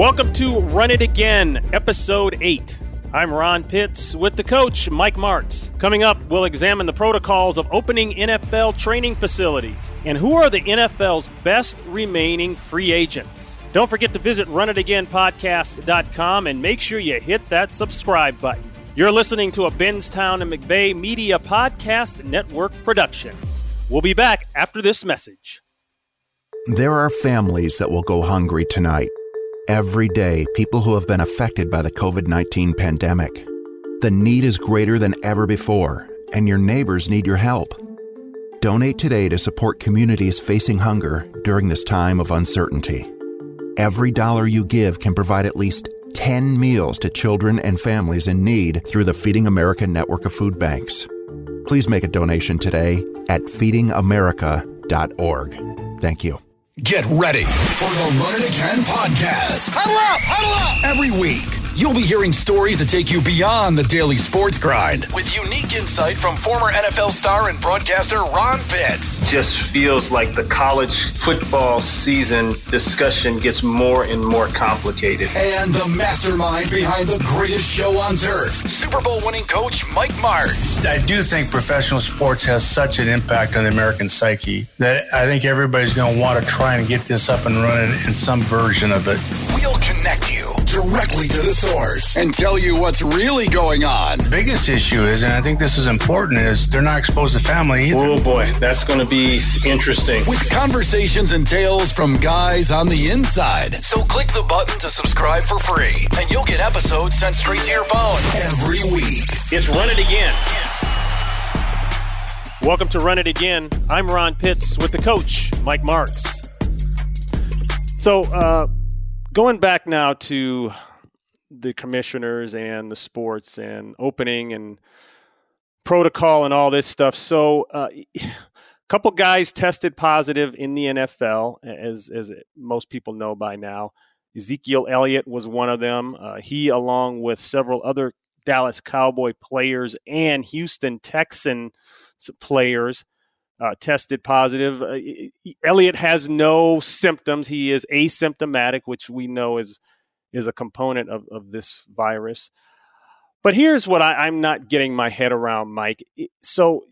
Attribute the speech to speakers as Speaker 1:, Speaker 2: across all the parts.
Speaker 1: Welcome to Run It Again, Episode 8. I'm Ron Pitts with the coach, Mike Martz. Coming up, we'll examine the protocols of opening NFL training facilities and who are the NFL's best remaining free agents. Don't forget to visit runitagainpodcast.com and make sure you hit that subscribe button. You're listening to a Benstown and McVeigh Media Podcast Network production. We'll be back after this message.
Speaker 2: There are families that will go hungry tonight every day people who have been affected by the COVID 19 pandemic. The need is greater than ever before, and your neighbors need your help. Donate today to support communities facing hunger during this time of uncertainty. Every dollar you give can provide at least 10 meals to children and families in need through the Feeding America network of food banks. Please make a donation today at feedingamerica.org. Thank you.
Speaker 3: Get ready for the Run It Again podcast.
Speaker 4: Huddle up, huddle
Speaker 3: up. Every week, you'll be hearing stories that take you beyond the daily sports grind with unique insight from former NFL star and broadcaster Ron Pitts.
Speaker 5: Just feels like the college football season discussion gets more and more complicated.
Speaker 3: And the mastermind behind the greatest show on turf, Super Bowl winning coach Mike Martz.
Speaker 6: I do think professional sports has such an impact on the American psyche that I think everybody's going to want to try and get this up and running in some version of it.
Speaker 3: We'll connect you directly to the source and tell you what's really going on.
Speaker 6: The biggest issue is, and I think this is important, is they're not exposed to family either.
Speaker 5: Oh boy, that's going to be interesting.
Speaker 3: With conversations and tales from guys on the inside. So click the button to subscribe for free, and you'll get episodes sent straight to your phone every week.
Speaker 1: It's Run It Again. Welcome to Run It Again. I'm Ron Pitts with the coach, Mike Martz. So, uh, going back now to the commissioners and the sports and opening and protocol and all this stuff. So, uh, a couple guys tested positive in the NFL, as as most people know by now. Ezekiel Elliott was one of them. Uh, he, along with several other Dallas Cowboy players and Houston Texan players, uh, tested positive. Uh, Elliott has no symptoms. He is asymptomatic, which we know is is a component of, of this virus. But here's what I, I'm not getting my head around, Mike. So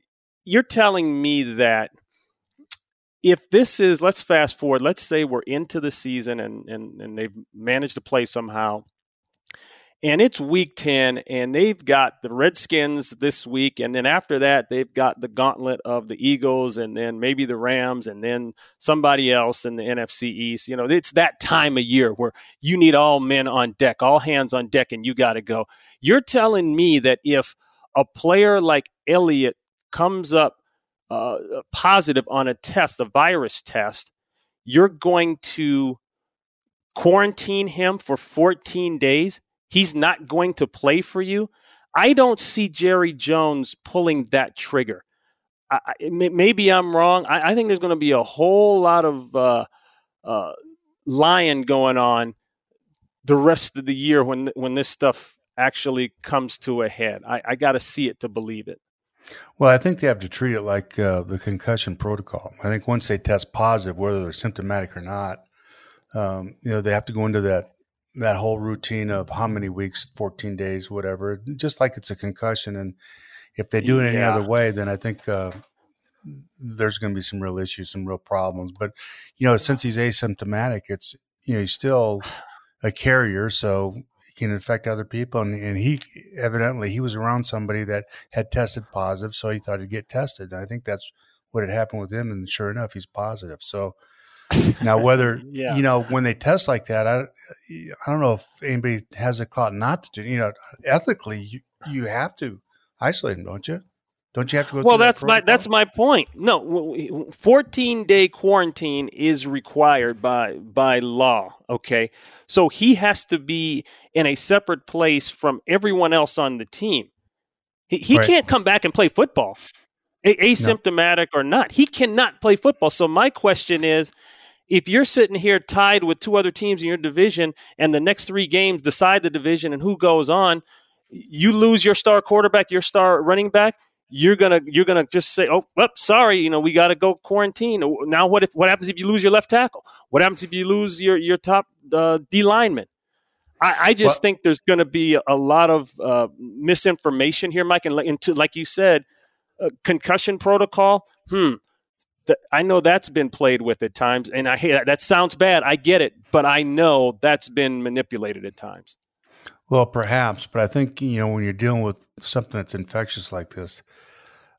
Speaker 1: you're telling me that if this is, let's fast forward, let's say we're into the season and, and, and they've managed to play somehow and it's week 10 and they've got the redskins this week and then after that they've got the gauntlet of the eagles and then maybe the rams and then somebody else in the nfc east. You know it's that time of year where you need all men on deck all hands on deck and you got to go. You're telling me that if a player like elliott comes up uh, positive on a test a virus test you're going to quarantine him for 14 days he's not going to play for you. I don't see Jerry Jones pulling that trigger. I, maybe I'm wrong. I, I, think there's going to be a whole lot of uh, uh, lying going on the rest of the year when when this stuff actually comes to a head. I, I got to see it to believe it.
Speaker 6: Well, I think they have to treat it like uh, the concussion protocol. I think once they test positive, whether they're symptomatic or not, um, you know, they have to go into that that whole routine of how many weeks, 14 days, whatever, just like it's a concussion. And if they do it any other way, then I think uh, there's going to be some real issues, some real problems. But, you know, since he's asymptomatic, it's, you know, he's still a carrier. So he can infect other people. And, and he evidently, he was around somebody that had tested positive. So he thought he'd get tested. And I think that's what had happened with him. And sure enough, he's positive. So, now, whether yeah. you know when they test like that, I I don't know if anybody has a clout not to do. You know, ethically, you, you have to isolate them, don't you? Don't you have to go?
Speaker 1: Well, that's that my that's my point. No, fourteen day quarantine is required by by law. Okay, so he has to be in a separate place from everyone else on the team. He, he right. can't come back and play football, a- asymptomatic no. or not. He cannot play football. So my question is if you're sitting here tied with two other teams in your division and the next three games decide the division and who goes on, you lose your star quarterback, your star running back, you're gonna you're gonna just say, oh, well, sorry, you know, we got to go quarantine. Now, what if what happens if you lose your left tackle? What happens if you lose your your top uh, D lineman? I, I just well, think there's going to be a lot of uh, misinformation here, Mike. And, and to, like you said, uh, concussion protocol. Hmm. I know that's been played with at times, and I that. that sounds bad. I get it, but I know that's been manipulated at times.
Speaker 6: Well, perhaps, but I think you know when you're dealing with something that's infectious like this,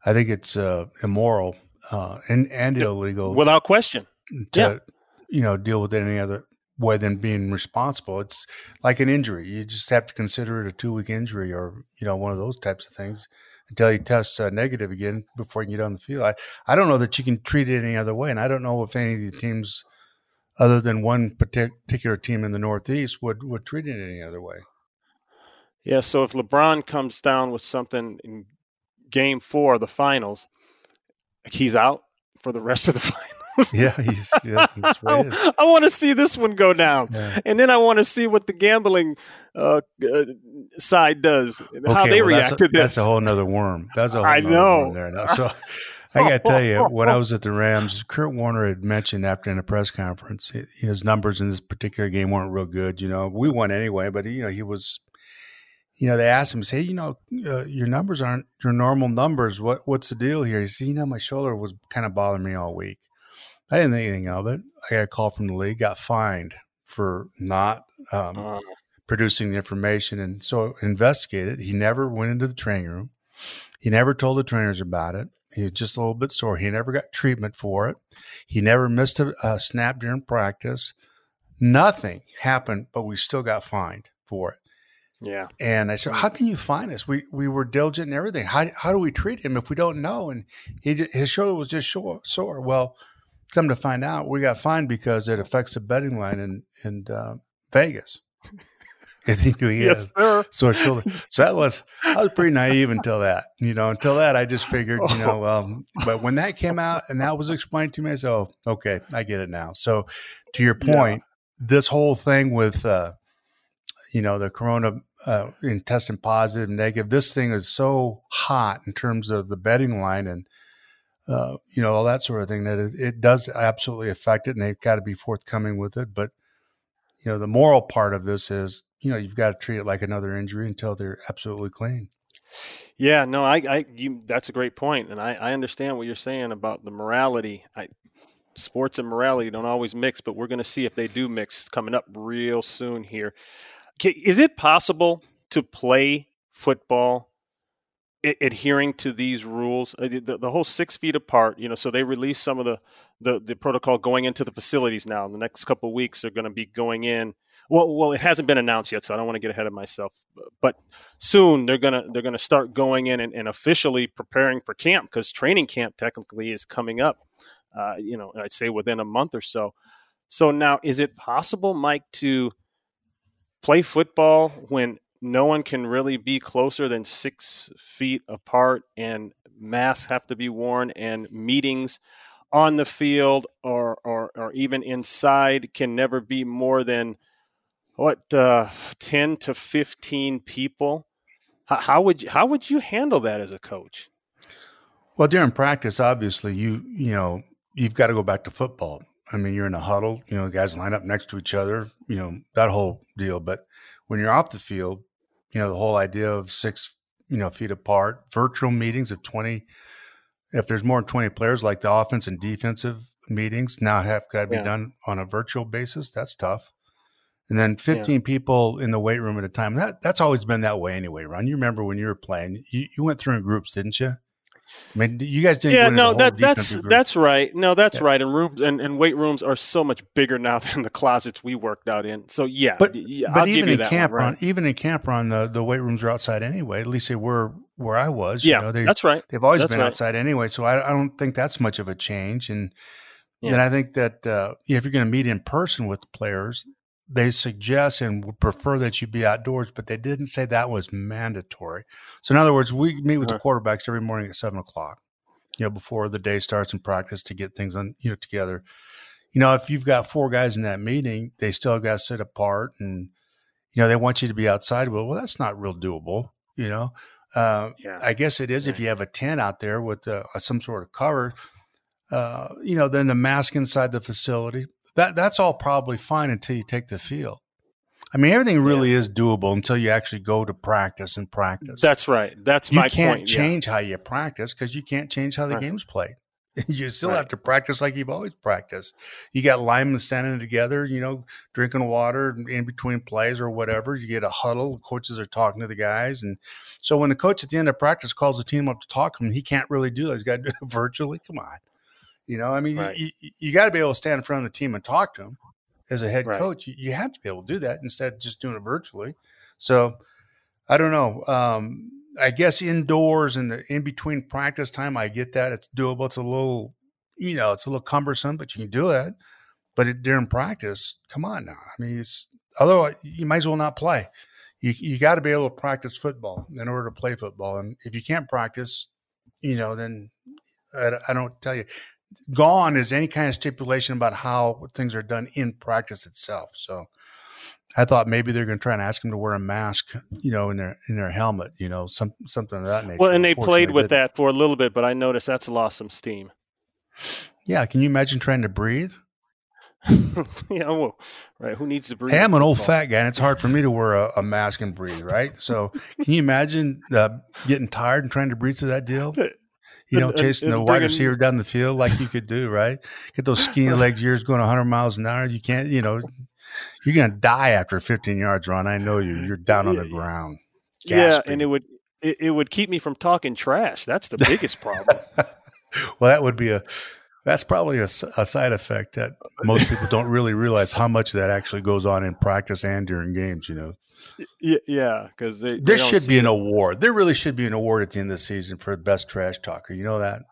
Speaker 6: I think it's uh, immoral uh, and and illegal,
Speaker 1: without question.
Speaker 6: To yeah. you know deal with it any other way than being responsible. It's like an injury. You just have to consider it a two week injury or, you know, one of those types of things until you test uh, negative again before you can get on the field. I, I don't know that you can treat it any other way. And I don't know if any of the teams, other than one particular team in the Northeast, would, would treat it any other way.
Speaker 1: Yeah. So if LeBron comes down with something in game four of the finals, he's out for the rest of the finals.
Speaker 6: yeah, he's, yeah, I,
Speaker 1: I want to see this one go down, yeah. and then I want to see what the gambling uh, uh, side does, okay, how they well, react
Speaker 6: a,
Speaker 1: to this.
Speaker 6: That's a whole nother worm. That's a whole I know. there now. So I got to tell you, when I was at the Rams, Kurt Warner had mentioned after in a press conference, his numbers in this particular game weren't real good. You know, we won anyway, but you know he was you know, they asked him, say, you know, uh, your numbers aren't your normal numbers. What what's the deal here? He said, you know, my shoulder was kind of bothering me all week. I didn't think anything of it. I got a call from the league, got fined for not um, uh. producing the information, and so investigated. He never went into the training room. He never told the trainers about it. He was just a little bit sore. He never got treatment for it. He never missed a, a snap during practice. Nothing happened, but we still got fined for it.
Speaker 1: Yeah.
Speaker 6: And I said, "How can you find us? We we were diligent and everything. How how do we treat him if we don't know?" And he his shoulder was just sore. sore. Well, come to find out, we got fined because it affects the betting line in in uh, Vegas. Because he knew he yes, sore shoulder. So that was I was pretty naive until that. You know, until that I just figured, you know, um, but when that came out and that was explained to me, I said, "Oh, okay, I get it now." So, to your point, yeah. this whole thing with uh, you know the corona uh, in testing positive, negative. This thing is so hot in terms of the betting line and uh, you know all that sort of thing that it, it does absolutely affect it, and they've got to be forthcoming with it. But you know the moral part of this is you know you've got to treat it like another injury until they're absolutely clean.
Speaker 1: Yeah, no, I, I, you, that's a great point, and I, I understand what you're saying about the morality. I, sports and morality don't always mix, but we're going to see if they do mix coming up real soon here. Is it possible to play football adhering to these rules? Uh, the, the, whole six feet apart, you know, so they release some of the, the, the protocol going into the facilities now. In the next couple weeks, they're going to be going in. Well, well, it hasn't been announced yet, so I don't want to get ahead of myself. But soon they're gonna they're gonna start going in and, and officially preparing for camp because training camp technically is coming up. Uh, you know, I'd say within a month or so. So now, is it possible, Mike, to play football when no one can really be closer than six feet apart and masks have to be worn and meetings on the field or, or, or even inside can never be more than what uh, 10 to 15 people? How, how would you, how would you handle that as a coach?
Speaker 6: Well during practice obviously you you know you've got to go back to football. I mean, you're in a huddle, you know, guys line up next to each other, you know, that whole deal. But when you're off the field, you know, the whole idea of six, you know, feet apart, virtual meetings of 20, if there's more than 20 players, like the offense and defensive meetings now have got to be yeah. done on a virtual basis. That's tough. And then 15 yeah. people in the weight room at a time. That that's always been that way anyway, Ron. You remember when you were playing, you, you went through in groups, didn't you? I mean, you guys didn't.
Speaker 1: Yeah, no, that, that's that's right. No, that's yeah. right. And rooms and, and weight rooms are so much bigger now than the closets we worked out in. So yeah,
Speaker 6: but,
Speaker 1: yeah,
Speaker 6: but even in camp one, right? even in camp run, the the weight rooms are outside anyway. At least they were where I was.
Speaker 1: Yeah,
Speaker 6: you know, they,
Speaker 1: that's right.
Speaker 6: They've always
Speaker 1: that's
Speaker 6: been
Speaker 1: right.
Speaker 6: outside anyway. So I, I don't think that's much of a change. And yeah. then I think that uh, if you're going to meet in person with the players, they suggest and would prefer that you be outdoors, but they didn't say that was mandatory. So in other words, we meet with uh-huh. the quarterbacks every morning at seven o'clock you know, before the day starts in practice to get things on, you know, together. You know, if you've got four guys in that meeting, they still got to sit apart and, you know, they want you to be outside. Well, well, that's not real doable, you know. Uh, yeah. I guess it is if you have a tent out there with uh, some sort of cover, uh, you know, then the mask inside the facility. That that's all probably fine until you take the field. I mean, everything really yeah. is doable until you actually go to practice and practice.
Speaker 1: That's right. That's
Speaker 6: you
Speaker 1: my point.
Speaker 6: You can't change
Speaker 1: yeah.
Speaker 6: how you practice because you can't change how the
Speaker 1: right.
Speaker 6: game's played. you still
Speaker 1: right.
Speaker 6: have to practice like you've always practiced. You got linemen standing together, you know, drinking water in between plays or whatever. You get a huddle. Coaches are talking to the guys, and so when the coach at the end of practice calls the team up to talk to him, he can't really do that. He's got to do it virtually. Come on, you know. I mean, right. you, you got to be able to stand in front of the team and talk to them as a head right. coach. You, you have to be able to do that instead of just doing it virtually. So I don't know. Um, I guess indoors and in, in between practice time, I get that it's doable. It's a little, you know, it's a little cumbersome, but you can do it. But it, during practice, come on now. I mean, it's otherwise you might as well not play. You you got to be able to practice football in order to play football, and if you can't practice, you know, then I, I don't tell you. Gone is any kind of stipulation about how things are done in practice itself. So I thought maybe they're going to try and ask him to wear a mask, you know, in their in their helmet, you know, some something of that nature.
Speaker 1: Well, and they played with that for a little bit, but I noticed that's lost some steam.
Speaker 6: Yeah, can you imagine trying to breathe?
Speaker 1: yeah, well, right. Who needs to breathe?
Speaker 6: Hey, I'm an old fat guy, and it's hard for me to wear a, a mask and breathe, right? So, can you imagine uh, getting tired and trying to breathe through that deal? You know, chasing the wide receiver down the field like you could do, right? Get those skinny legs yours going 100 miles an hour. You can't, you know, you're going to die after 15 yards, Ron. I know you. You're down on the ground.
Speaker 1: Gasping. Yeah, and it would it, it would keep me from talking trash. That's the biggest problem.
Speaker 6: well, that would be a that's probably a, a, side effect that most people don't really realize how much that actually goes on in practice and during games. You know.
Speaker 1: Yeah, because
Speaker 6: there should be an it. award. There really should be an award at the end of the season for the best trash talker. You know that.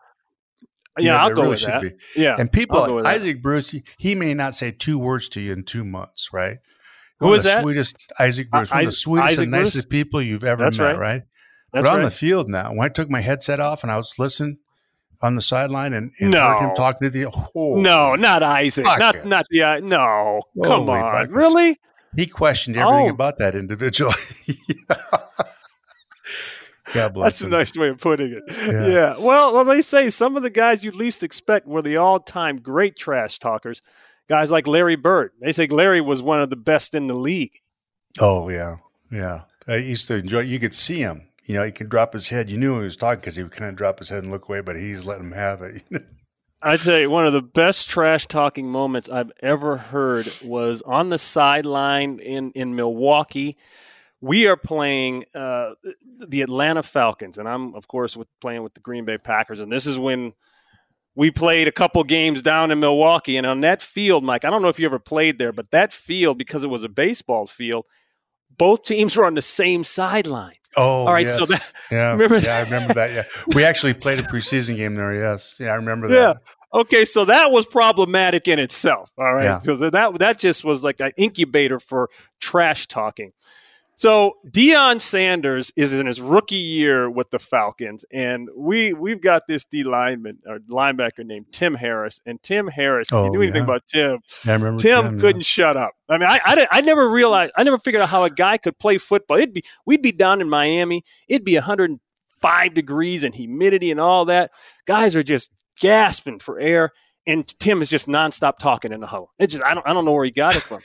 Speaker 1: You yeah, know, I'll go really with that. Be.
Speaker 6: Yeah, and people, Isaac Bruce, he may not say two words to you in two months, right?
Speaker 1: Who is that?
Speaker 6: Sweetest Isaac Bruce, uh, one of the sweetest
Speaker 1: Isaac
Speaker 6: and nicest people you've ever
Speaker 1: That's
Speaker 6: met,
Speaker 1: right?
Speaker 6: right?
Speaker 1: That's
Speaker 6: but on
Speaker 1: right.
Speaker 6: the field now, when I took my headset off and I was listening on the sideline and, and
Speaker 1: no.
Speaker 6: heard him talking to the oh,
Speaker 1: no, not Isaac, not
Speaker 6: it.
Speaker 1: not yeah, uh, no,
Speaker 6: Holy
Speaker 1: come on,
Speaker 6: buckets.
Speaker 1: really?
Speaker 6: He questioned everything
Speaker 1: Oh.
Speaker 6: about that individual. God bless
Speaker 1: That's a nice way of putting it.
Speaker 6: Yeah.
Speaker 1: Yeah. Well, well, they say some of the guys you least expect were the all-time great trash talkers. Guys like Larry Bird. They say Larry was one of the best in the league.
Speaker 6: Oh yeah, yeah. Uh, I used to enjoy. You could see him. You know, he can drop his head. You knew he was talking because he would kind of drop his head and look away, but he's letting him have it.
Speaker 1: I tell you, one of the best trash talking moments I've ever heard was on the sideline in in Milwaukee. We are playing uh, the Atlanta Falcons, and I'm of course with playing with the Green Bay Packers, and this is when we played a couple games down in Milwaukee, and on that field, Mike, I don't know if you ever played there, but that field because it was a baseball field, both teams were on the same sideline.
Speaker 6: oh,
Speaker 1: All right,
Speaker 6: yes.
Speaker 1: so that
Speaker 6: yeah,
Speaker 1: remember
Speaker 6: yeah, I remember that. Yeah, we actually played a preseason game there. Yes, yeah, I remember that. Yeah.
Speaker 1: Okay, so that was problematic in itself. All right,
Speaker 6: Yeah.
Speaker 1: so that that just was like an incubator for trash talking. So Deion Sanders is in his rookie year with the Falcons, and we we've got this D lineman or linebacker named Tim Harris, and Tim Harris. if
Speaker 6: Oh,
Speaker 1: you knew anything about Tim,
Speaker 6: Yeah, I remember
Speaker 1: Tim,
Speaker 6: Tim,
Speaker 1: couldn't shut up. I mean, I, I, I never realized, I never figured out how a guy could play football. It'd be, we'd be down in Miami. It'd be 105 degrees and humidity and all that. Guys are just gasping for air, and Tim is just nonstop talking in the huddle. It's just, I don't, I don't know where he got it from.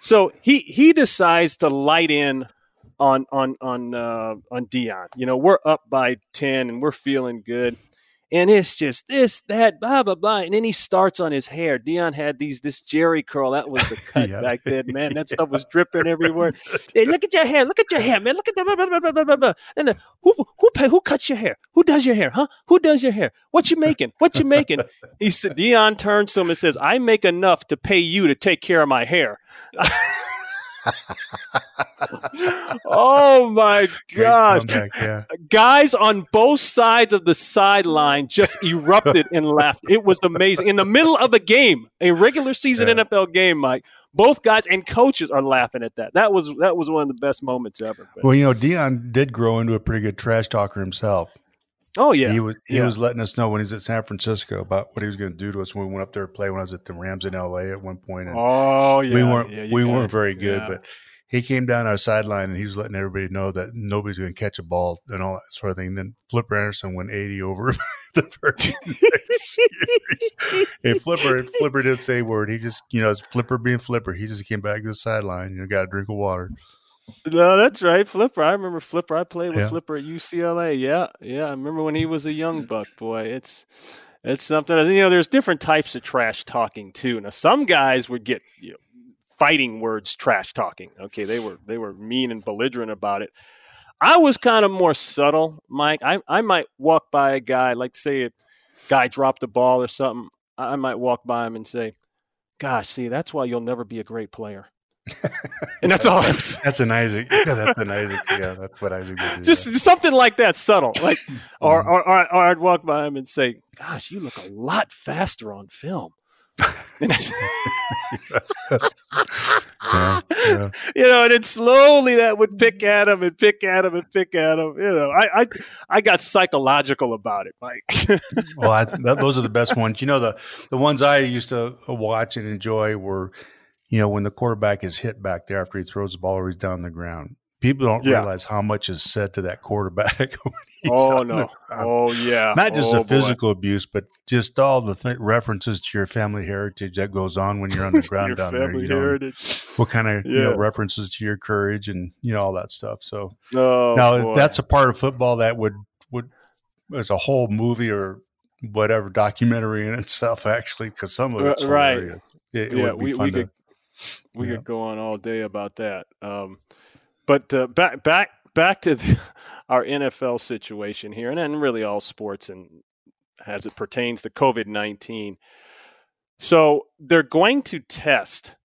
Speaker 1: so he, he decides to light in on, on, on, uh, on Deion. You know, we're up by 10 and we're feeling good and it's just this, that, blah, blah, blah. And then he starts on his hair. Deion had these this Jheri curl. That was the cut
Speaker 6: Yeah.
Speaker 1: back then, man. That stuff was dripping everywhere. Hey, look at your hair. Look at your hair, man. Look at that. Blah, blah, blah, blah, blah, blah. And uh, who who pay, who cuts your hair? Who does your hair? Huh? Who does your hair? What you making? What you making? He said. Deion turns to him and says, "I make enough to pay you to take care of my hair." oh my
Speaker 6: god yeah.
Speaker 1: guys on both sides of the sideline just erupted in laughter. It was amazing. In the middle of a game, a regular season
Speaker 6: Yeah.
Speaker 1: NFL game, Mike, both guys and coaches are laughing at that. That was that was one of the best moments ever. But-
Speaker 6: Well, you know, Deion did grow into a pretty good trash talker himself.
Speaker 1: Oh yeah,
Speaker 6: He was he
Speaker 1: Yeah.
Speaker 6: was letting us know when he's at San Francisco about what he was going to do to us when we went up there to play when I was at the Rams in LA at one point. And
Speaker 1: oh yeah,
Speaker 6: we weren't
Speaker 1: yeah,
Speaker 6: we
Speaker 1: got
Speaker 6: weren't very good, but he came down our sideline and he was letting everybody know that nobody's going to catch a ball and all that sort of thing. And then Flipper Anderson went 80 over the first series. hey, Flipper, Flipper didn't say a word. He just, you know, it's Flipper being Flipper. He just came back to the sideline. You know, got a drink of water.
Speaker 1: No, that's right, Flipper. I remember Flipper. I played with yeah. Flipper at UCLA. Yeah, yeah. I remember when he was a young buck. Boy, it's it's something. You know, there's different types of trash talking too. Now, some guys would get you know, fighting words trash talking. Okay, they were they were mean and belligerent about it. I was kind of more subtle, Mike. I I might walk by a guy, like say a guy dropped a ball or something. I might walk by him and say, "Gosh, see, that's why you'll never be a great player." And that's all. I'm
Speaker 6: That's an Isaac. Yeah, that's an Isaac. Yeah, that's what Isaac would
Speaker 1: do. Just yeah. something like that, subtle. Like, or, mm-hmm. or, or, or I'd walk by him and say, "Gosh, you look a lot faster on film." yeah, yeah. You know, and then slowly that would pick at him and pick at him and pick at him. You know, I I, I got psychological about it, Mike.
Speaker 6: well, I, that, those are the best ones. You know, the the ones I used to watch and enjoy were you know, when the quarterback is hit back there after he throws the ball or he's down the ground. People don't yeah. realize how much is said to that quarterback.
Speaker 1: oh no! Oh yeah!
Speaker 6: Not just
Speaker 1: oh,
Speaker 6: the physical boy. abuse, but just all the th- references to your family heritage that goes on when you're on the ground down there. You know, what kind of yeah. you know references to your courage and you know all that stuff. So oh, now boy. that's a part of football that would would as a whole movie or whatever documentary in itself actually because some of it's right. It, it
Speaker 1: yeah, we, we could we yeah. could go on all day about that. Um, but uh, back back back to the, our NFL situation here, and then really all sports and as it pertains to COVID nineteen. So they're going to test.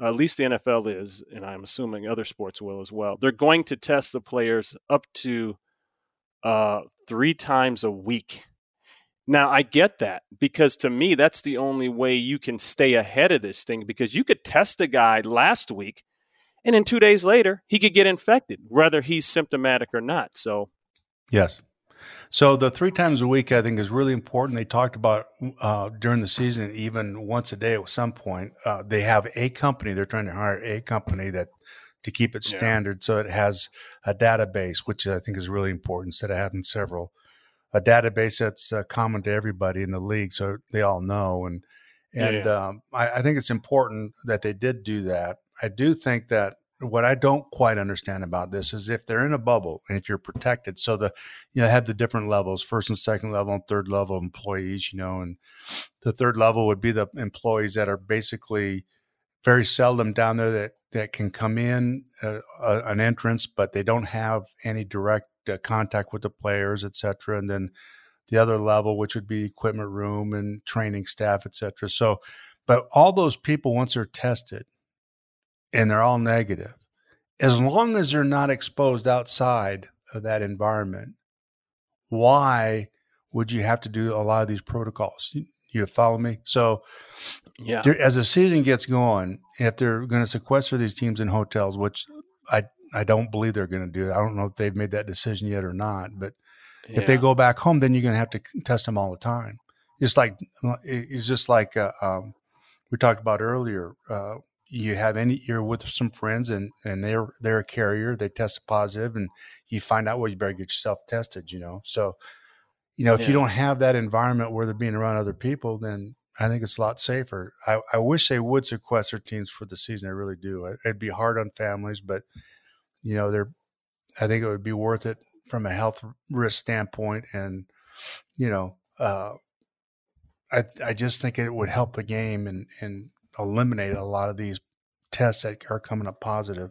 Speaker 1: at least the NFL is, and I'm assuming other sports will as well. They're going to test the players up to uh, three times a week now, I get that because to me, that's the only way you can stay ahead of this thing because you could test a guy last week and then two days later, he could get infected, whether he's symptomatic or not. So,
Speaker 6: yes. So the three times a week, I think, is really important. They talked about uh, during the season, even once a day at some point. Uh, they have a company; they're trying to hire a company that to keep it standard, yeah. so it has a database, which I think is really important instead of having several a database that's uh, common to everybody in the league, so they all know. And and yeah. um, I, I, think it's important that they did do that. I do think that what I don't quite understand about this is if they're in a bubble and if you're protected, so the you know have the different levels, first and second level and third level employees, you know, and the third level would be the employees that are basically very seldom down there that that can come in uh, uh, an entrance, but they don't have any direct uh, contact with the players, etc. And then the other level, which would be equipment room and training staff, etc. So, but all those people, once they're tested and they're all negative, as long as they're not exposed outside of that environment, why would you have to do a lot of these protocols? You, you follow me? So, yeah, as the season gets going, if they're going to sequester these teams in hotels, which I I don't believe they're going to do it. I don't know if they've made that decision yet or not. But yeah. if they go back home, then you're going to have to test them all the time. It's like it's just like uh, um, we talked about earlier. Uh, you have any you're with some friends and and they're they're a carrier. They test positive, and you find out well, you better get yourself tested. You know, so you know if yeah. you don't have that environment where they're being around other people, then I think it's a lot safer. I, I wish they would sequester teams for the season. I really do. It'd be hard on families, but you know, they're, I think it would be worth it from a health risk standpoint. And, you know, uh, I, I just think it would help the game and, and eliminate a lot of these tests that are coming up positive.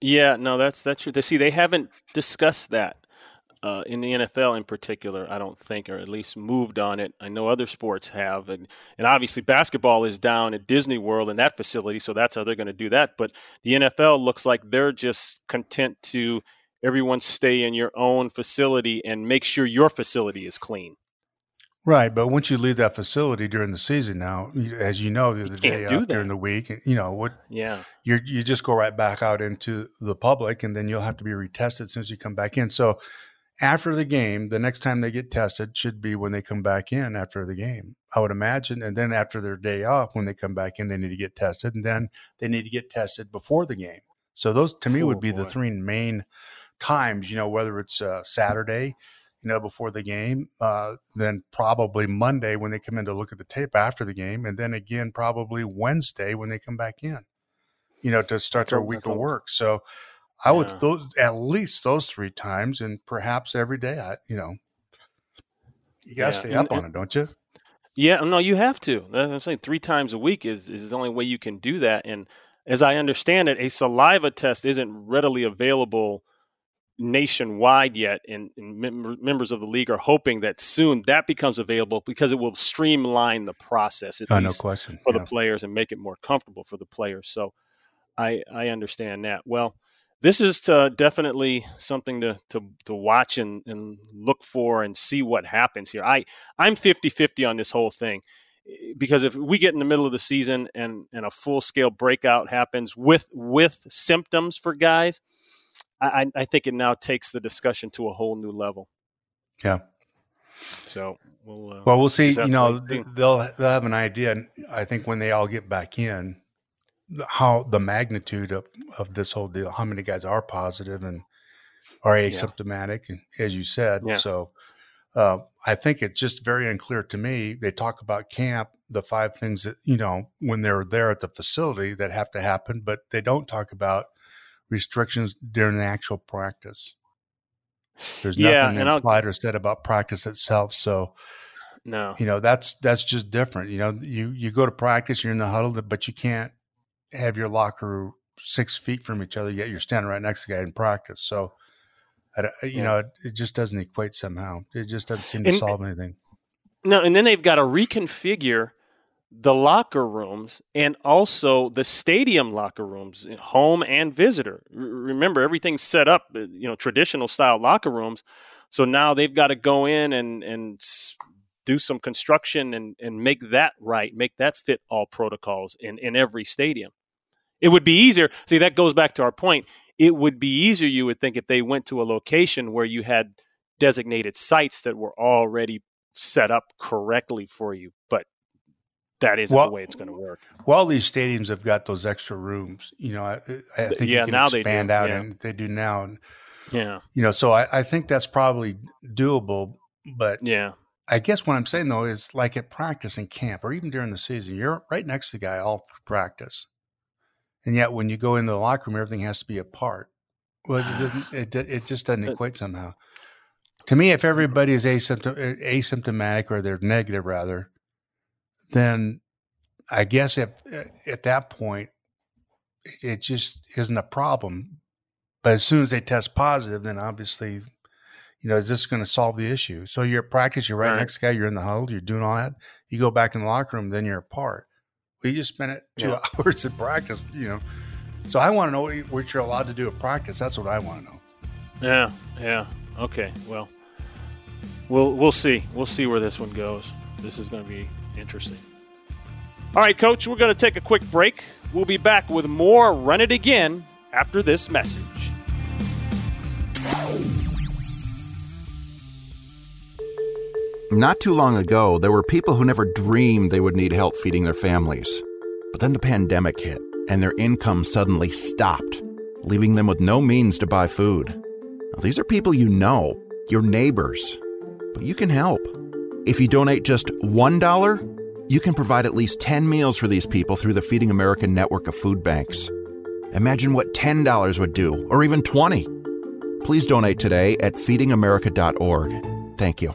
Speaker 1: Yeah, no, that's that's true. They see they haven't discussed that uh, in the NFL in particular, I don't think, or at least moved on it. I know other sports have, and and obviously basketball is down at Disney World in that facility, so that's how they're going to do that. But the NFL looks like they're just content to everyone stay in your own facility and make sure your facility is clean.
Speaker 6: Right, but once you leave that facility during the season, now as you know, the day do during the week, you know what?
Speaker 1: Yeah,
Speaker 6: you you just go right back out into the public, and then you'll have to be retested since you come back in. So after the game, the next time they get tested should be when they come back in after the game, I would imagine. And then after their day off, when they come back in, they need to get tested. And then they need to get tested before the game. So those to me
Speaker 1: Oh,
Speaker 6: would be the three main times, you know, whether it's uh, Saturday, you know, before the game, uh, then probably Monday when they come in to look at the tape after the game, and then again probably Wednesday when they come back in, you know, to start
Speaker 1: That's
Speaker 6: their week of work. So I would
Speaker 1: Yeah.
Speaker 6: those at least those three times, and perhaps every day. I, you know, you gotta
Speaker 1: Yeah,
Speaker 6: stay
Speaker 1: and-
Speaker 6: up on it, don't you?
Speaker 1: Yeah, no, you have to. I'm saying three times a week is, is the only way you can do that. And as I understand it, a saliva test isn't readily available nationwide yet. And, and mem- members of the league are hoping that soon that becomes available because it will streamline the process at
Speaker 6: Oh, no question.
Speaker 1: for
Speaker 6: Yeah.
Speaker 1: the players and make it more comfortable for the players. So I I understand that. Well, this is to definitely something to to, to watch and, and look for and see what happens here. I I'm 50-50 on this whole thing because if we get in the middle of the season and and a full scale breakout happens with with symptoms for guys, I I- think it now takes the discussion to a whole new level.
Speaker 6: Yeah.
Speaker 1: So we'll uh,
Speaker 6: Well, we'll see. You know,
Speaker 1: wait and see.
Speaker 6: th- they'll they'll have an idea. And I think when they all get back in, how the magnitude of of this whole deal, how many guys are positive and are asymptomatic, and as you said,
Speaker 1: Yeah.
Speaker 6: so. Uh, I think it's just very unclear to me. They talk about camp, the five things that you know when they're there at the facility that have to happen, but they don't talk about restrictions during the actual practice. There's
Speaker 1: Yeah,
Speaker 6: nothing
Speaker 1: I'll-
Speaker 6: implied or said about practice itself. So
Speaker 1: no.
Speaker 6: you know that's that's just different you know you you go to practice you're in the huddle but you can't have your locker six feet from each other yet you're standing right next to the guy in practice so I you
Speaker 1: Yeah.
Speaker 6: know it, it just doesn't equate somehow it just doesn't seem to
Speaker 1: And-
Speaker 6: solve anything
Speaker 1: No, and then they've got to reconfigure the locker rooms and also the stadium locker rooms, home and visitor. R- remember, everything's set up, uh, you know, traditional style locker rooms. So now they've got to go in and and do some construction and and make that right, make that fit all protocols in in every stadium. It would be easier. See, that goes back to our point. It would be easier, you would think, if they went to a location where you had designated sites that were already set up correctly for you, but that isn't
Speaker 6: Well-
Speaker 1: the way it's going to work.
Speaker 6: well these stadiums have got those extra rooms you know i, I think
Speaker 1: Yeah,
Speaker 6: you can
Speaker 1: now
Speaker 6: expand out
Speaker 1: yeah.
Speaker 6: and they do now and
Speaker 1: Yeah,
Speaker 6: you know so I, I think that's probably doable but
Speaker 1: yeah,
Speaker 6: I guess what I'm saying though is like at practice and camp or even during the season, you're right next to the guy all through practice. And yet when you go into the locker room, everything has to be apart. Well, it doesn't, it, it just doesn't equate somehow. To me, if everybody is asymptom- asymptomatic or they're negative rather, then I guess if uh, at that point, it, it just isn't a problem. But as soon as they test positive, then obviously you know, is this going to solve the issue? So you're at practice, you're right,
Speaker 1: Right.
Speaker 6: next guy, you're in the huddle, you're doing all that. You go back in the locker room, then you're apart. You just spent it two
Speaker 1: Yeah.
Speaker 6: hours at practice, you know. So I want to know what you- what you're allowed to do at practice. That's what I want to know.
Speaker 1: yeah, yeah. Okay, well, we'll we'll see. We'll see where this one goes. This is going to be interesting. All right, Coach, we're going to take a quick break. We'll be back with more Run It Again after this message.
Speaker 2: Not too long ago, there were people who never dreamed they would need help feeding their families. But then the pandemic hit, and their income suddenly stopped, leaving them with no means to buy food. Now, these are people you know, your neighbors. But you can help. If you donate just $1, you can provide at least 10 meals for these people through the Feeding America network of food banks. Imagine what $10 would do, or even 20. Please donate today at feedingamerica.org. Thank you.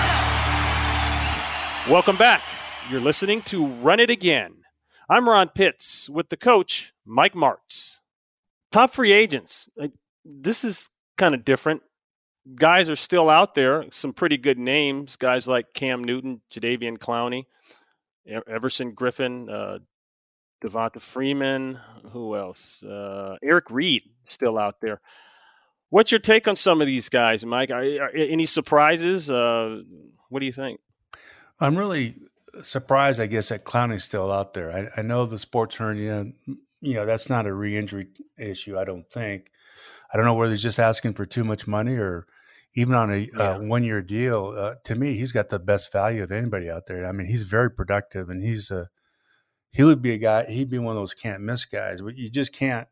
Speaker 1: Welcome back. You're listening to Run It Again. I'm Ron Pitts with the coach, Mike Martz. Top free agents. This is kind of different. guys are still out there. Some pretty good names. Guys like Cam Newton, Jadeveon Clowney, Everson Griffen, uh, Devonta Freeman. Who else? Uh, Eric Reid still out there. What's your take on some of these guys, Mike? Are, are any surprises? Uh, what do you think?
Speaker 6: I'm really surprised, I guess, that Clowney's still out there. I, I know the sports hernia, you know, that's not a re-injury issue. I don't think. I don't know whether he's just asking for too much money or even on a uh, yeah. uh, one-year deal. Uh, to me, he's got the best value of anybody out there. I mean, he's very productive, and he's a he would be a guy. He'd be one of those can't miss guys. But you just can't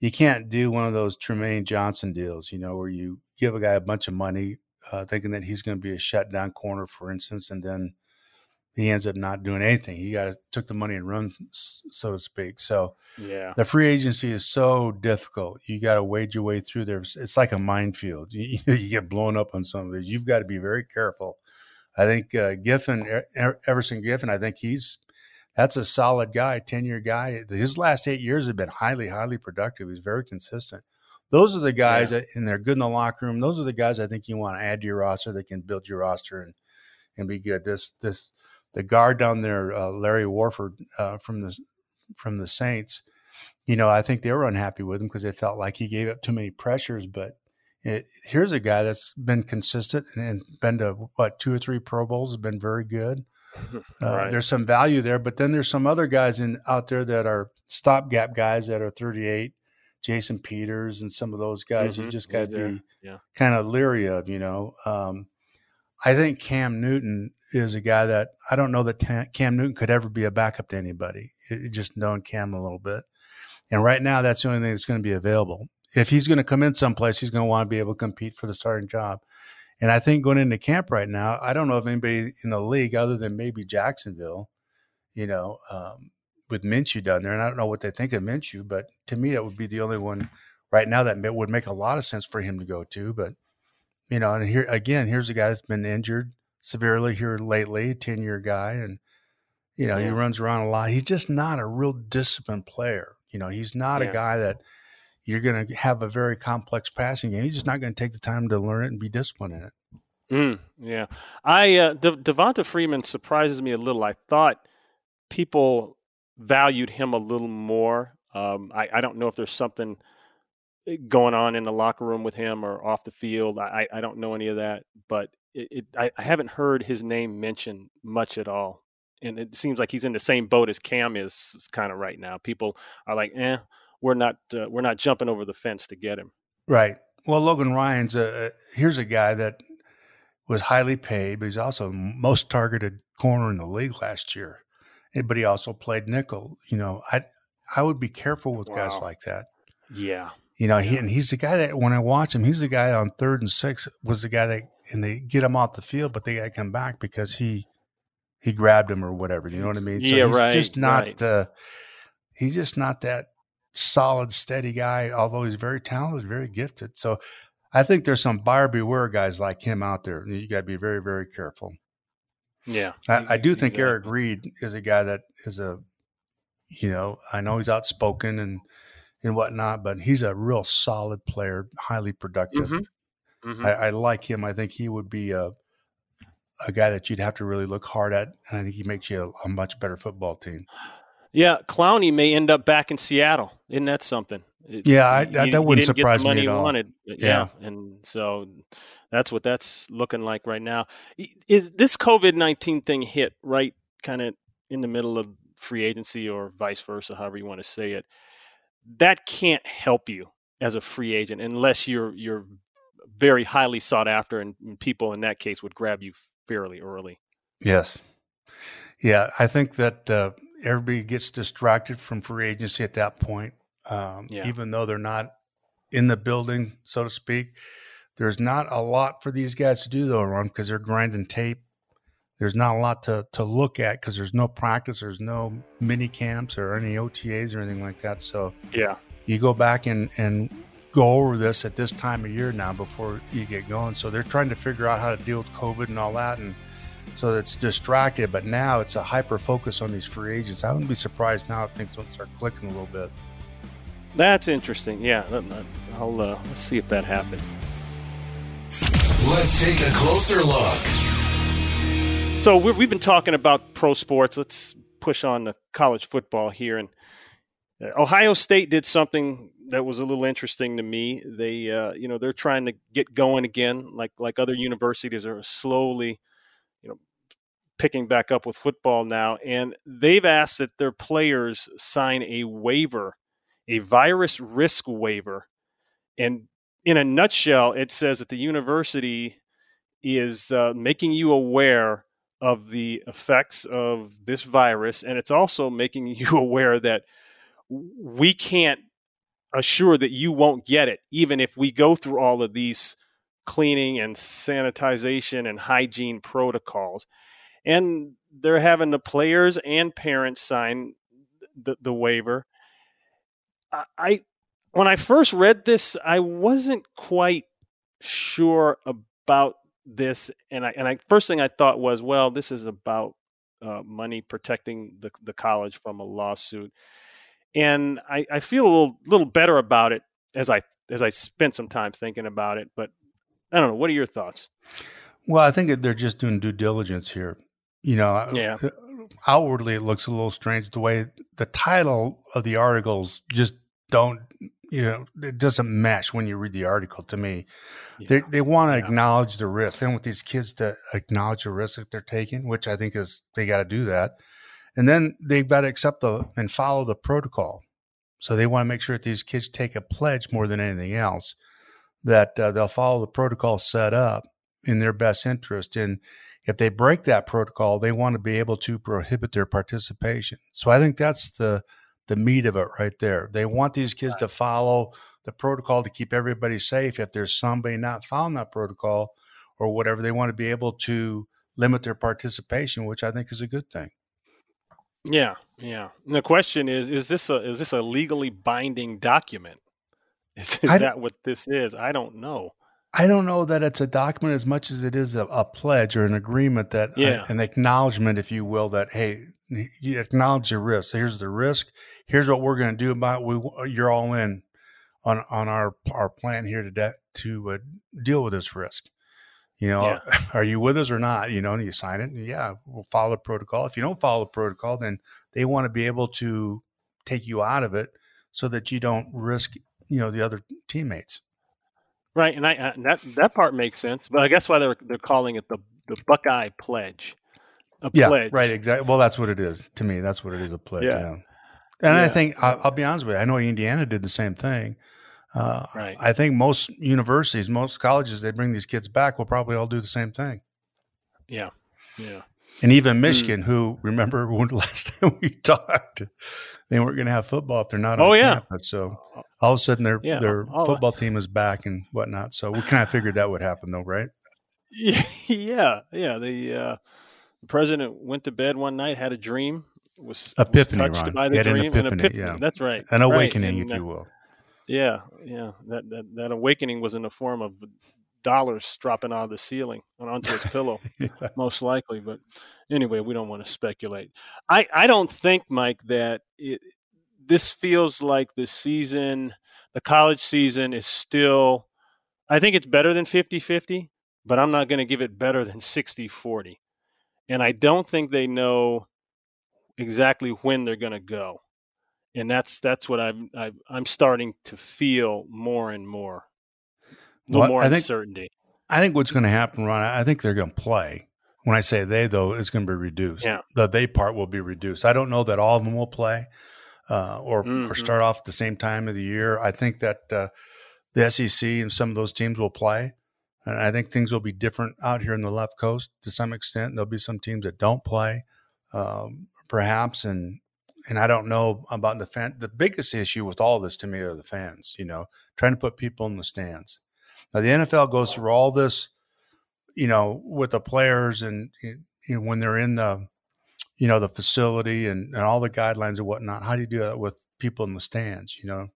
Speaker 6: you can't do one of those Trumaine Johnson deals, you know, where you give a guy a bunch of money, uh, thinking that he's going to be a shutdown corner, for instance, and then he ends up not doing anything. He got took the money and run, so to speak. So
Speaker 1: yeah,
Speaker 6: the free agency is so difficult. You got to wade your way through there. It's like a minefield. You, you, get blown up on some of these. You've got to be very careful. I think uh, Giffen, Everson Griffen, I think he's that's a solid guy, 10 year guy. His last eight years have been highly, highly productive. He's very consistent. Those are the guys yeah. that, and they're good in the locker room. Those are the guys I think you want to add to your roster that can build your roster and, and be good. This, this, the guard down there, uh, Larry Warford uh, from the, from the Saints, you know, I think they were unhappy with him because they felt like he gave up too many pressures. But it, here's a guy that's been consistent and, and been to what two or three Pro Bowls, has been very good. Uh, right. There's some value there, but then there's some other guys in out there that are stopgap guys that are 38, Jason Peters, and some of those guys. Mm-hmm. You just got to be yeah. kind of leery of. You know, um, I think Cam Newton is a guy that I don't know that Cam Newton could ever be a backup to anybody. It, just knowing Cam a little bit, and right now that's the only thing that's going to be available. If he's going to come in someplace, he's going to want to be able to compete for the starting job. And I think going into camp right now, I don't know if anybody in the league other than maybe Jacksonville, you know, um, with Minshew down there, and I don't know what they think of Minshew, but to me, that would be the only one right now that would make a lot of sense for him to go to. But you know, and here again, here's a guy that's been injured severely here lately, ten year guy, and you know yeah. he runs around a lot. He's just not a real disciplined player. You know, he's not yeah. a guy that you're going to have a very complex passing game. He's just not going to take the time to learn it and be disciplined in it.
Speaker 1: Mm, yeah, I uh, De- Devonta Freeman surprises me a little. I thought people valued him a little more. Um, I, I, don't know if there's something eh, going on in the locker room with him or off the field. I, I don't know any of that, but it, it, I, I haven't heard his name mentioned much at all. And it seems like he's in the same boat as Cam is kind of right now. People are like, eh, we're not uh, we're not jumping over the fence to get him.
Speaker 6: Right. Well, Logan Ryan's a here's a guy that was highly paid, but he's also most targeted corner in the league last year. But he also played nickel. You know, I I would be careful with wow. guys like that.
Speaker 1: Yeah.
Speaker 6: You know, he and he's the guy that when I watch him, he's the guy on third and six was the guy that and they get him off the field, but they got to come back because he he grabbed him or whatever. You know what I mean?
Speaker 1: So yeah,
Speaker 6: he's
Speaker 1: right.
Speaker 6: Just not.
Speaker 1: Right.
Speaker 6: Uh, he's just not that solid, steady guy, although he's very talented, very gifted. So I think there's some buyer beware guys like him out there. You got to be very, very careful.
Speaker 1: Yeah.
Speaker 6: I, I do think exactly. Eric Reid is a guy that is a, you know, I know he's outspoken and, and whatnot, but he's a real solid player, highly productive. Mm-hmm. Mm-hmm. I, I, like him. I think he would be a, a guy that you'd have to really look hard at. And I think he makes you a, a much better football team.
Speaker 1: Yeah, Clowney may end up back in Seattle. Isn't that something?
Speaker 6: Yeah, I, he, that wouldn't surprise
Speaker 1: me
Speaker 6: at all.
Speaker 1: Wanted. Yeah. yeah, and so that's what that's looking like right now. Is this COVID nineteen thing hit right, kind of in the middle of free agency, or vice versa, however you want to say it? That can't help you as a free agent unless you're you're very highly sought after, and people in that case would grab you fairly early.
Speaker 6: Yes. Yeah, I think that uh, everybody gets distracted from free agency at that point. Um, yeah. Even though they're not in the building, so to speak, there's not a lot for these guys to do though, Ron, because they're grinding tape. There's not a lot to, to look at because there's no practice, there's no mini camps or any OTAs or anything like that. So
Speaker 1: yeah,
Speaker 6: you go back and and go over this at this time of year now before you get going. So they're trying to figure out how to deal with COVID and all that and so it's distracted. But now it's a hyper focus on these free agents. I wouldn't be surprised now if things don't start clicking a little bit.
Speaker 1: That's interesting. Yeah, I'll uh, let's see if that happens.
Speaker 3: Let's take a closer look.
Speaker 1: So we have been talking about pro sports. Let's push on the college football here. And uh, Ohio State did something that was a little interesting to me. They, uh, you know, they're trying to get going again, like like other universities are slowly, you know, picking back up with football now. And they've asked that their players sign a waiver, a virus risk waiver, and in a nutshell, it says that the university is uh, making you aware of the effects of this virus, and it's also making you aware that we can't assure that you won't get it, even if we go through all of these cleaning and sanitization and hygiene protocols. And they're having the players and parents sign the, the waiver. I when I first read this, I wasn't quite sure about this, and I and I first thing I thought was, well, this is about uh, money protecting the the college from a lawsuit, and I, I feel a little little better about it as I as I spent some time thinking about it. But I don't know. What are your thoughts?
Speaker 6: Well, I think they're just doing due diligence here. You know,
Speaker 1: yeah.
Speaker 6: Outwardly, it looks a little strange the way the title of the articles just don't you know, it doesn't mesh when you read the article to me. Yeah. They they want to yeah. acknowledge the risk. They want these kids to acknowledge the risk that they're taking, which I think is they got to do that. And then they've got to accept the and follow the protocol. So they want to make sure that these kids take a pledge more than anything else that uh, they'll follow the protocol set up in their best interest. And if they break that protocol, they want to be able to prohibit their participation. So I think that's the the meat of it right there. They want these kids to follow the protocol to keep everybody safe. If there's somebody not following that protocol or whatever, they want to be able to limit their participation, which I think is a good thing.
Speaker 1: Yeah, yeah. And the question is: Is this a is this a legally binding document? Is, is that what this is? I don't know.
Speaker 6: I don't know that it's a document as much as it is a, a pledge or an agreement that
Speaker 1: yeah.
Speaker 6: an acknowledgement, if you will, that hey, you acknowledge the risk. Here's the risk. Here's what we're going to do about. it. We you're all in on on our our plan here to to uh, deal with this risk. You know, yeah. are you with us or not? You know, and you sign it. And yeah, we'll follow the protocol. If you don't follow the protocol, then they want to be able to take you out of it so that you don't risk you know the other teammates.
Speaker 1: Right, and I and that that part makes sense. But I guess why they're they're calling it the the Buckeye Pledge a
Speaker 6: yeah,
Speaker 1: pledge.
Speaker 6: Right, exactly. Well, that's what it is to me. That's what it is a pledge. Yeah. yeah.
Speaker 1: yeah.
Speaker 6: And I think I'll, I'll, be honest with you. I know Indiana did the same thing. Uh,
Speaker 1: right.
Speaker 6: I think most universities, most colleges, they bring these kids back will probably all do the same thing.
Speaker 1: Yeah. Yeah.
Speaker 6: And even hmm. Michigan, mm. who remember when last time we talked, they weren't going to have football if they're not.
Speaker 1: Oh yeah.
Speaker 6: Campus. So all of a sudden their yeah. their football team is back and whatnot. So we kind of figured that would happen, though, right?
Speaker 1: Yeah. Yeah. The uh, the president went to bed one night, had a dream, was,
Speaker 6: epiphany,
Speaker 1: was touched
Speaker 6: Ron.
Speaker 1: by the dream,
Speaker 6: an epiphany,
Speaker 1: an epiphany.
Speaker 6: Yeah.
Speaker 1: That's right,
Speaker 6: an awakening,
Speaker 1: right.
Speaker 6: if you will.
Speaker 1: Yeah, yeah. That, that that awakening was in the form of dollars dropping out of the ceiling and onto his pillow, yeah. most likely. But anyway, we don't want to speculate. I I don't think, Mike, that it, this feels like the season, the college season is still. I think it's better than 50-50, but I'm not going to give it better than 60-40 and I don't think they know exactly when they're going to go. And that's that's what I'm I, I'm starting to feel more and more, The well, more I uncertainty.
Speaker 6: I think what's going to happen, Ron. I think they're going to play. When I say they, though, it's going to be reduced.
Speaker 1: Yeah.
Speaker 6: The they part will be reduced. I don't know that all of them will play uh, or mm-hmm. or start off at the same time of the year. I think that uh, the SEC and some of those teams will play. And I think things will be different out here in the left coast to some extent. There'll be some teams that don't play, um, perhaps, and and I don't know about the fan. The biggest issue with all this to me are the fans. You know, trying to put people in the stands. Now the NFL goes through all this, you know, with the players and you know, when they're in the, you know, the facility and, and all the guidelines and whatnot. How do you do that with people in the stands? You know,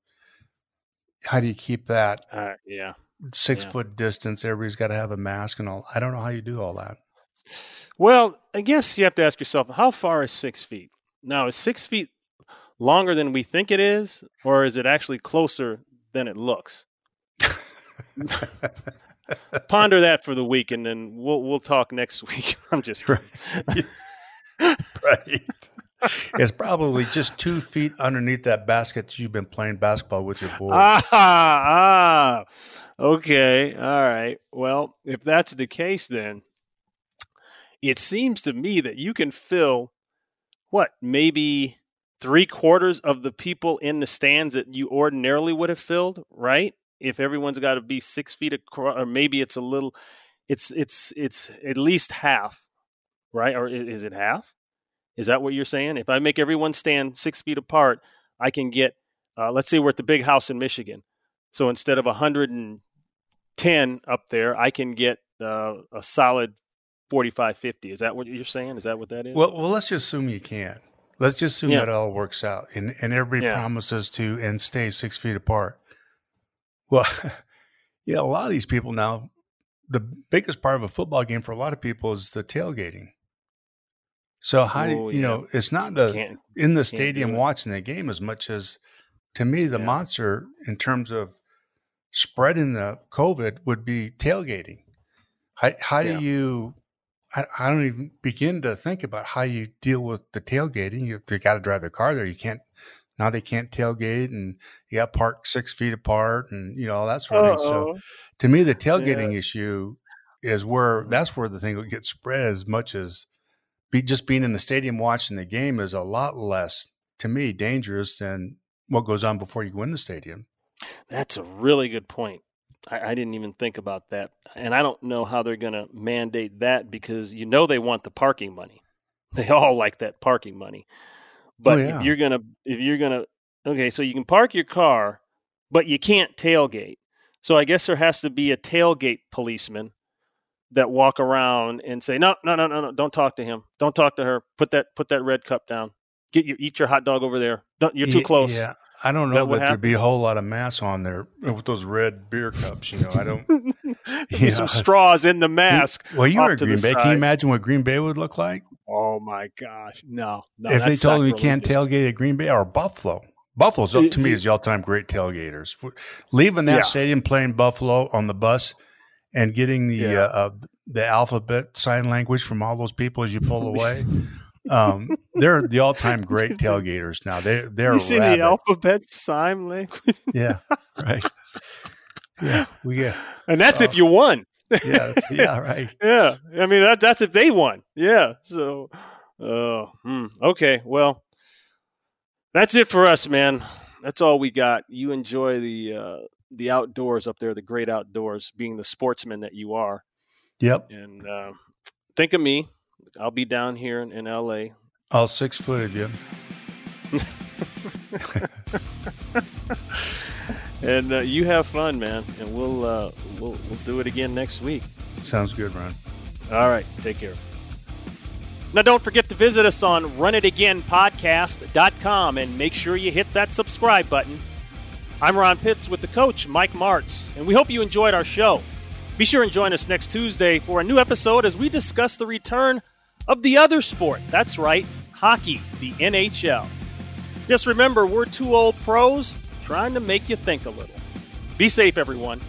Speaker 6: how do you keep that?
Speaker 1: Uh, yeah
Speaker 6: six yeah. foot distance. Everybody's got to have a mask and all. I don't know how you do all that.
Speaker 1: Well, I guess you have to ask yourself, how far is six feet? Now, is six feet longer than we think it is, or is it actually closer than it looks? ponder that for the week, and then we'll we'll talk next week. I'm just
Speaker 6: right. right. It's probably just two feet underneath that basket you've been playing basketball with your boys.
Speaker 1: Ah, ah, okay, all right. Well, if that's the case, then it seems to me that you can fill what maybe three quarters of the people in the stands that you ordinarily would have filled, right? If everyone's got to be six feet across, or maybe it's a little, it's it's it's at least half, right? Or is it half? Is that what you're saying? If I make everyone stand six feet apart, I can get, uh, let's say we're at the big house in Michigan. So instead of 110 up there, I can get uh, a solid 45, 50. Is that what you're saying? Is that what that is?
Speaker 6: Well, well, let's just assume you can. Let's just assume yeah. that all works out, and and everybody yeah. promises to and stay six feet apart. Well, yeah, a lot of these people now, the biggest part of a football game for a lot of people is the tailgating. So how do you, you yeah. know? It's not the in the stadium watching the game as much as to me the yeah. monster in terms of spreading the COVID would be tailgating. How, how yeah. do you? I, I, don't even begin to think about how you deal with the tailgating. You, they got to drive their car there. You can't now. They can't tailgate, and you got park six feet apart, and you know all that sort of thing. So, to me, the tailgating issue is where that's where the thing would get spread as much as be, just being in the stadium watching the game is a lot less to me dangerous than what goes on before you go in the stadium.
Speaker 1: That's a really good point. I, I didn't even think about that, and I don't know how they're going to mandate that because you know they want the parking money. They all like that parking money, oh, but oh, yeah. if you're gonna if you're gonna okay, so you can park your car, but you can't tailgate. So I guess there has to be a tailgate policeman that walk around and say, no, no, no, no, no, don't talk to him. Don't talk to her. Put that put that red cup down. Get your eat your hot dog over there. Don't, you're too close.
Speaker 6: Yeah. I don't know that, that there'd be a whole lot of mass on there with those red beer cups. You know, I don't.
Speaker 1: yeah. Some straws in the mask.
Speaker 6: Well, you were at Green Bay. Side. Can you imagine what Green Bay would look like?
Speaker 1: Oh my gosh, no, no.
Speaker 6: If they told them you can't tailgate at Green Bay or Buffalo, Buffalo's up to me as the all-time great tailgaters. Leaving that yeah. stadium, playing Buffalo on the bus, and getting the yeah. uh, uh, the alphabet sign language from all those people as you pull away. um, they're the all time great tailgaters now. They they're
Speaker 1: you see the alphabet sign language.
Speaker 6: yeah, right. Yeah, we get,
Speaker 1: and that's uh, if you won.
Speaker 6: yeah, yeah, right.
Speaker 1: yeah, I mean that, that's if they won. Yeah, so uh, hmm. okay, well, that's it for us, man. That's all we got. You enjoy the uh, the outdoors up there, the great outdoors, being the sportsman that you are.
Speaker 6: Yep.
Speaker 1: And uh, think of me. I'll be down here in, in LA.
Speaker 6: All six foot of you.
Speaker 1: and uh, you have fun, man. And we'll uh, we'll we'll do it again next week.
Speaker 6: Sounds good, Ron.
Speaker 1: All right. Take care. Now, don't forget to visit us on runitagainpodcast.com and make sure you hit that subscribe button. I'm Ron Pitts with the coach, Mike Martz, and we hope you enjoyed our show. Be sure and join us next Tuesday for a new episode as we discuss the return of the other sport. That's right, hockey, the NHL. Just remember, we're two old pros trying to make you think a little. Be safe, everyone.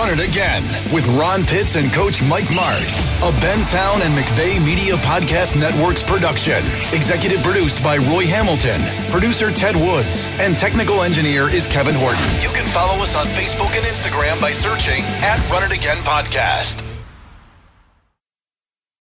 Speaker 3: Run It Again with Ron Pitts and Coach Mike Martz. A Benstown and McVeigh Media Podcast Network's production. Executive produced by Roy Hamilton. Producer Ted Woods. And technical engineer is Kevin Horton. You can follow us on Facebook and Instagram by searching at Run It Again Podcast.